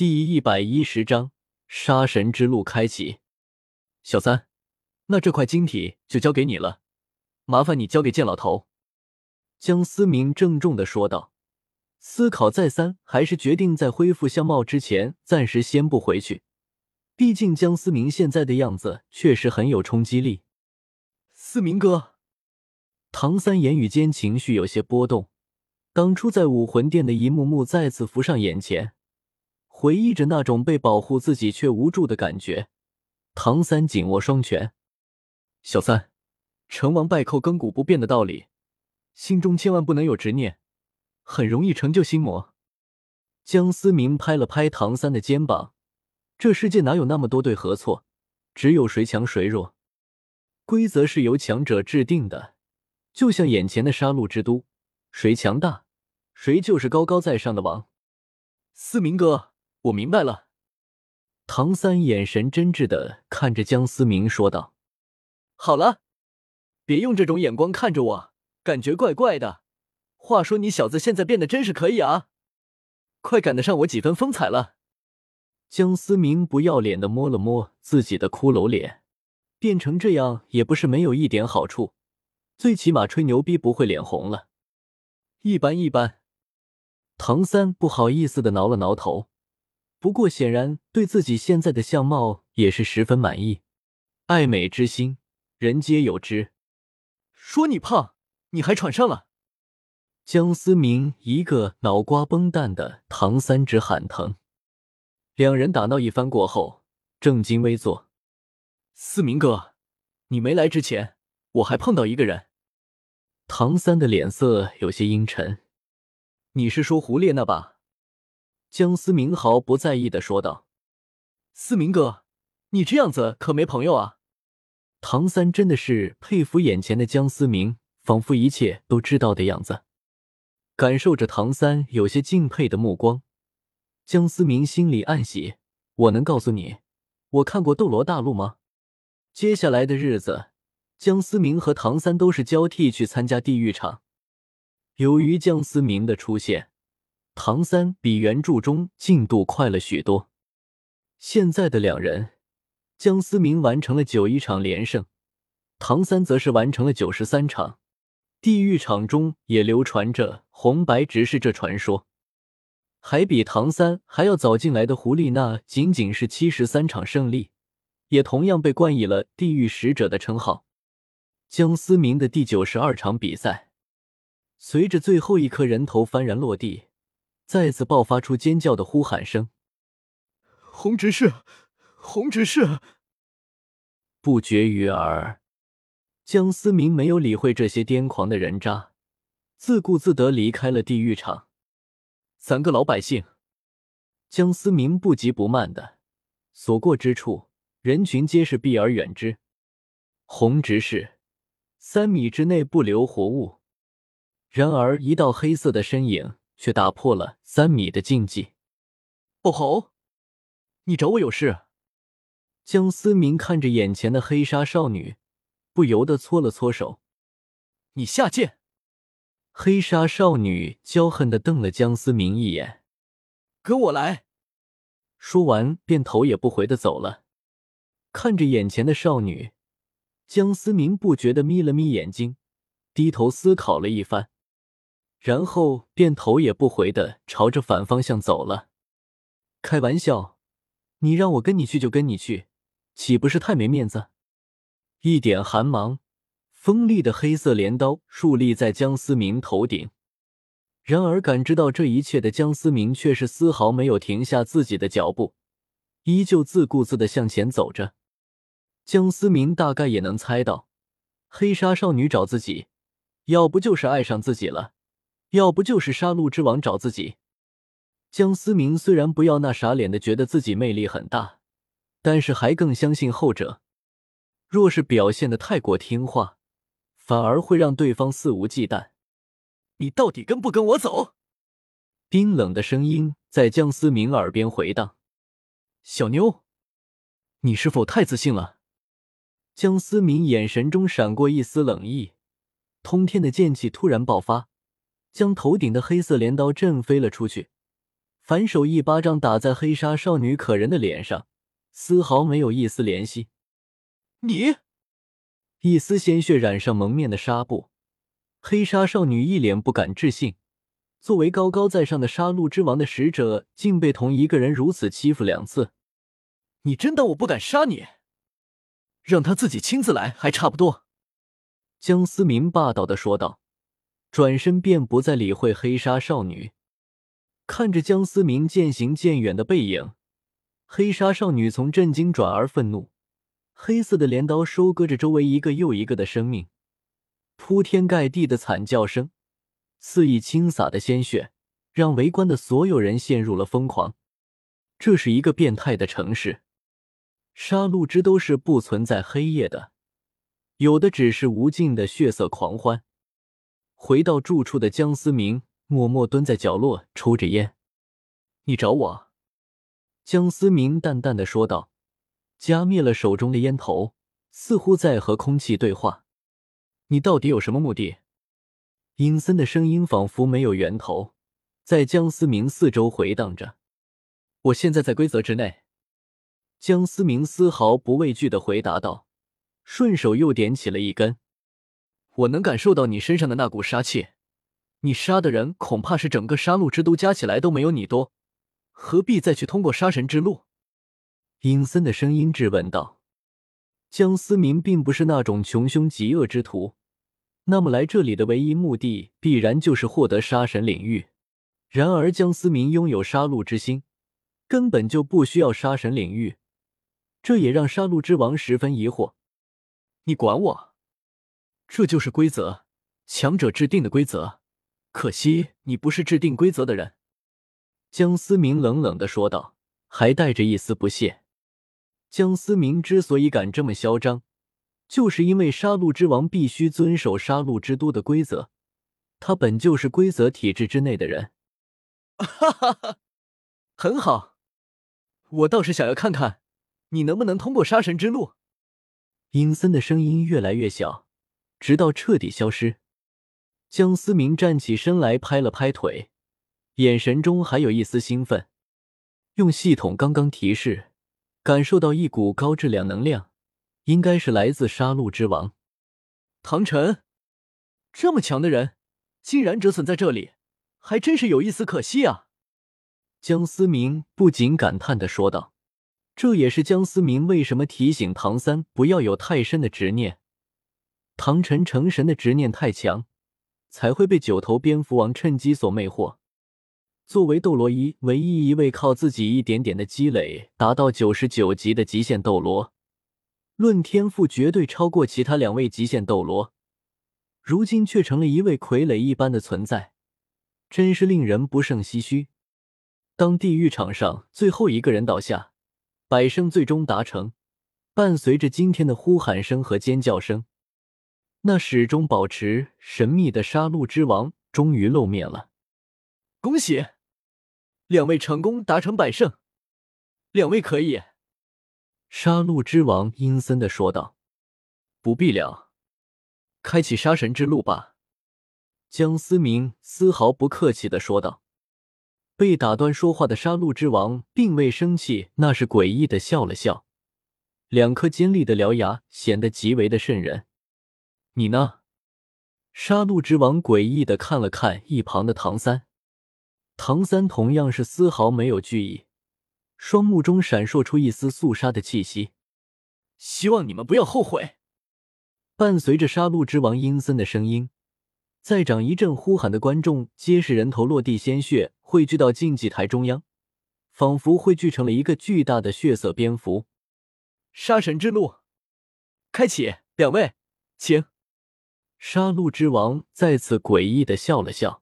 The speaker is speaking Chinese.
第一百一十章杀神之路开启。小三，那这块晶体就交给你了，麻烦你交给剑老头。”江思明郑重的说道。思考再三，还是决定在恢复相貌之前，暂时先不回去。毕竟江思明现在的样子确实很有冲击力。思明哥，唐三言语间情绪有些波动，当初在武魂殿的一幕幕再次浮上眼前。回忆着那种被保护自己却无助的感觉，唐三紧握双拳。小三，成王败寇、亘古不变的道理，心中千万不能有执念，很容易成就心魔。江思明拍了拍唐三的肩膀，这世界哪有那么多对和错，只有谁强谁弱。规则是由强者制定的，就像眼前的杀戮之都，谁强大，谁就是高高在上的王。思明哥。我明白了，唐三眼神真挚的看着江思明说道：“好了，别用这种眼光看着我，感觉怪怪的。话说你小子现在变得真是可以啊，快赶得上我几分风采了。”江思明不要脸的摸了摸自己的骷髅脸，变成这样也不是没有一点好处，最起码吹牛逼不会脸红了。一般一般，唐三不好意思的挠了挠头。不过，显然对自己现在的相貌也是十分满意。爱美之心，人皆有之。说你胖，你还喘上了？江思明一个脑瓜崩蛋的唐三直喊疼。两人打闹一番过后，正襟危坐。思明哥，你没来之前，我还碰到一个人。唐三的脸色有些阴沉。你是说胡烈那吧？江思明毫不在意的说道：“思明哥，你这样子可没朋友啊！”唐三真的是佩服眼前的江思明，仿佛一切都知道的样子。感受着唐三有些敬佩的目光，江思明心里暗喜：“我能告诉你，我看过《斗罗大陆》吗？”接下来的日子，江思明和唐三都是交替去参加地狱场。由于江思明的出现。唐三比原著中进度快了许多。现在的两人，江思明完成了九一场连胜，唐三则是完成了九十三场。地狱场中也流传着红白执事这传说，还比唐三还要早进来的胡丽娜，仅仅是七十三场胜利，也同样被冠以了地狱使者的称号。江思明的第九十二场比赛，随着最后一颗人头幡然落地。再次爆发出尖叫的呼喊声，红执事，红执事，不绝于耳。江思明没有理会这些癫狂的人渣，自顾自地离开了地狱场。三个老百姓，江思明不急不慢的所过之处，人群皆是避而远之。红执事，三米之内不留活物。然而，一道黑色的身影。却打破了三米的禁忌。哦吼！你找我有事？江思明看着眼前的黑纱少女，不由得搓了搓手。你下贱！黑纱少女骄横的瞪了江思明一眼。跟我来！说完便头也不回的走了。看着眼前的少女，江思明不觉得眯了眯眼睛，低头思考了一番。然后便头也不回的朝着反方向走了。开玩笑，你让我跟你去就跟你去，岂不是太没面子？一点寒芒，锋利的黑色镰刀竖立在江思明头顶。然而感知到这一切的江思明却是丝毫没有停下自己的脚步，依旧自顾自的向前走着。江思明大概也能猜到，黑纱少女找自己，要不就是爱上自己了。要不就是杀戮之王找自己。江思明虽然不要那傻脸的觉得自己魅力很大，但是还更相信后者。若是表现的太过听话，反而会让对方肆无忌惮。你到底跟不跟我走？冰冷的声音在江思明耳边回荡。小妞，你是否太自信了？江思明眼神中闪过一丝冷意，通天的剑气突然爆发。将头顶的黑色镰刀震飞了出去，反手一巴掌打在黑纱少女可人的脸上，丝毫没有一丝怜惜。你，一丝鲜血染上蒙面的纱布，黑纱少女一脸不敢置信。作为高高在上的杀戮之王的使者，竟被同一个人如此欺负两次。你真当我不敢杀你？让他自己亲自来还差不多。江思明霸道的说道，转身便不再理会黑纱少女。看着江思明渐行渐远的背影，黑纱少女从震惊转而愤怒，黑色的镰刀收割着周围一个又一个的生命，铺天盖地的惨叫声。肆意倾洒的鲜血，让围观的所有人陷入了疯狂。这是一个变态的城市，杀戮之都是不存在黑夜的，有的只是无尽的血色狂欢。回到住处的江思明默默蹲在角落抽着烟。你找我？江思明淡淡的说道，夹灭了手中的烟头，似乎在和空气对话。你到底有什么目的？阴森的声音仿佛没有源头，在江思明四周回荡着。我现在在规则之内。江思明丝毫不畏惧的回答道，顺手又点起了一根。我能感受到你身上的那股杀气，你杀的人恐怕是整个杀戮之都加起来都没有你多，何必再去通过杀神之路？阴森的声音质问道。江思明并不是那种穷凶极恶之徒。那么来这里的唯一目的，必然就是获得杀神领域。然而江思明拥有杀戮之心，根本就不需要杀神领域，这也让杀戮之王十分疑惑。你管我？这就是规则，强者制定的规则。可惜你不是制定规则的人。”江思明冷冷的说道，还带着一丝不屑。江思明之所以敢这么嚣张。就是因为杀戮之王必须遵守杀戮之都的规则，他本就是规则体制之内的人。哈哈哈，很好，我倒是想要看看你能不能通过杀神之路。阴森的声音越来越小，直到彻底消失。江思明站起身来，拍了拍腿，眼神中还有一丝兴奋。用系统刚刚提示，感受到一股高质量能量。应该是来自杀戮之王，唐晨，这么强的人竟然折损在这里，还真是有一丝可惜啊！江思明不仅感叹的说道。这也是江思明为什么提醒唐三不要有太深的执念。唐晨成神的执念太强，才会被九头蝙蝠王趁机所魅惑。作为斗罗一唯一一位靠自己一点点的积累达到九十九级的极限斗罗。论天赋，绝对超过其他两位极限斗罗，如今却成了一位傀儡一般的存在，真是令人不胜唏嘘。当地狱场上最后一个人倒下，百胜最终达成，伴随着惊天的呼喊声和尖叫声，那始终保持神秘的杀戮之王终于露面了。恭喜，两位成功达成百胜，两位可以。杀戮之王阴森的说道：“不必了，开启杀神之路吧。”江思明丝毫不客气的说道。被打断说话的杀戮之王并未生气，那是诡异的笑了笑，两颗尖利的獠牙显得极为的渗人。你呢？杀戮之王诡异的看了看一旁的唐三，唐三同样是丝毫没有惧意。双目中闪烁出一丝肃杀的气息，希望你们不要后悔。伴随着杀戮之王阴森的声音，在场一阵呼喊的观众皆是人头落地，鲜血汇聚到竞技台中央，仿佛汇聚成了一个巨大的血色蝙蝠。杀神之路开启，两位，请。杀戮之王再次诡异的笑了笑。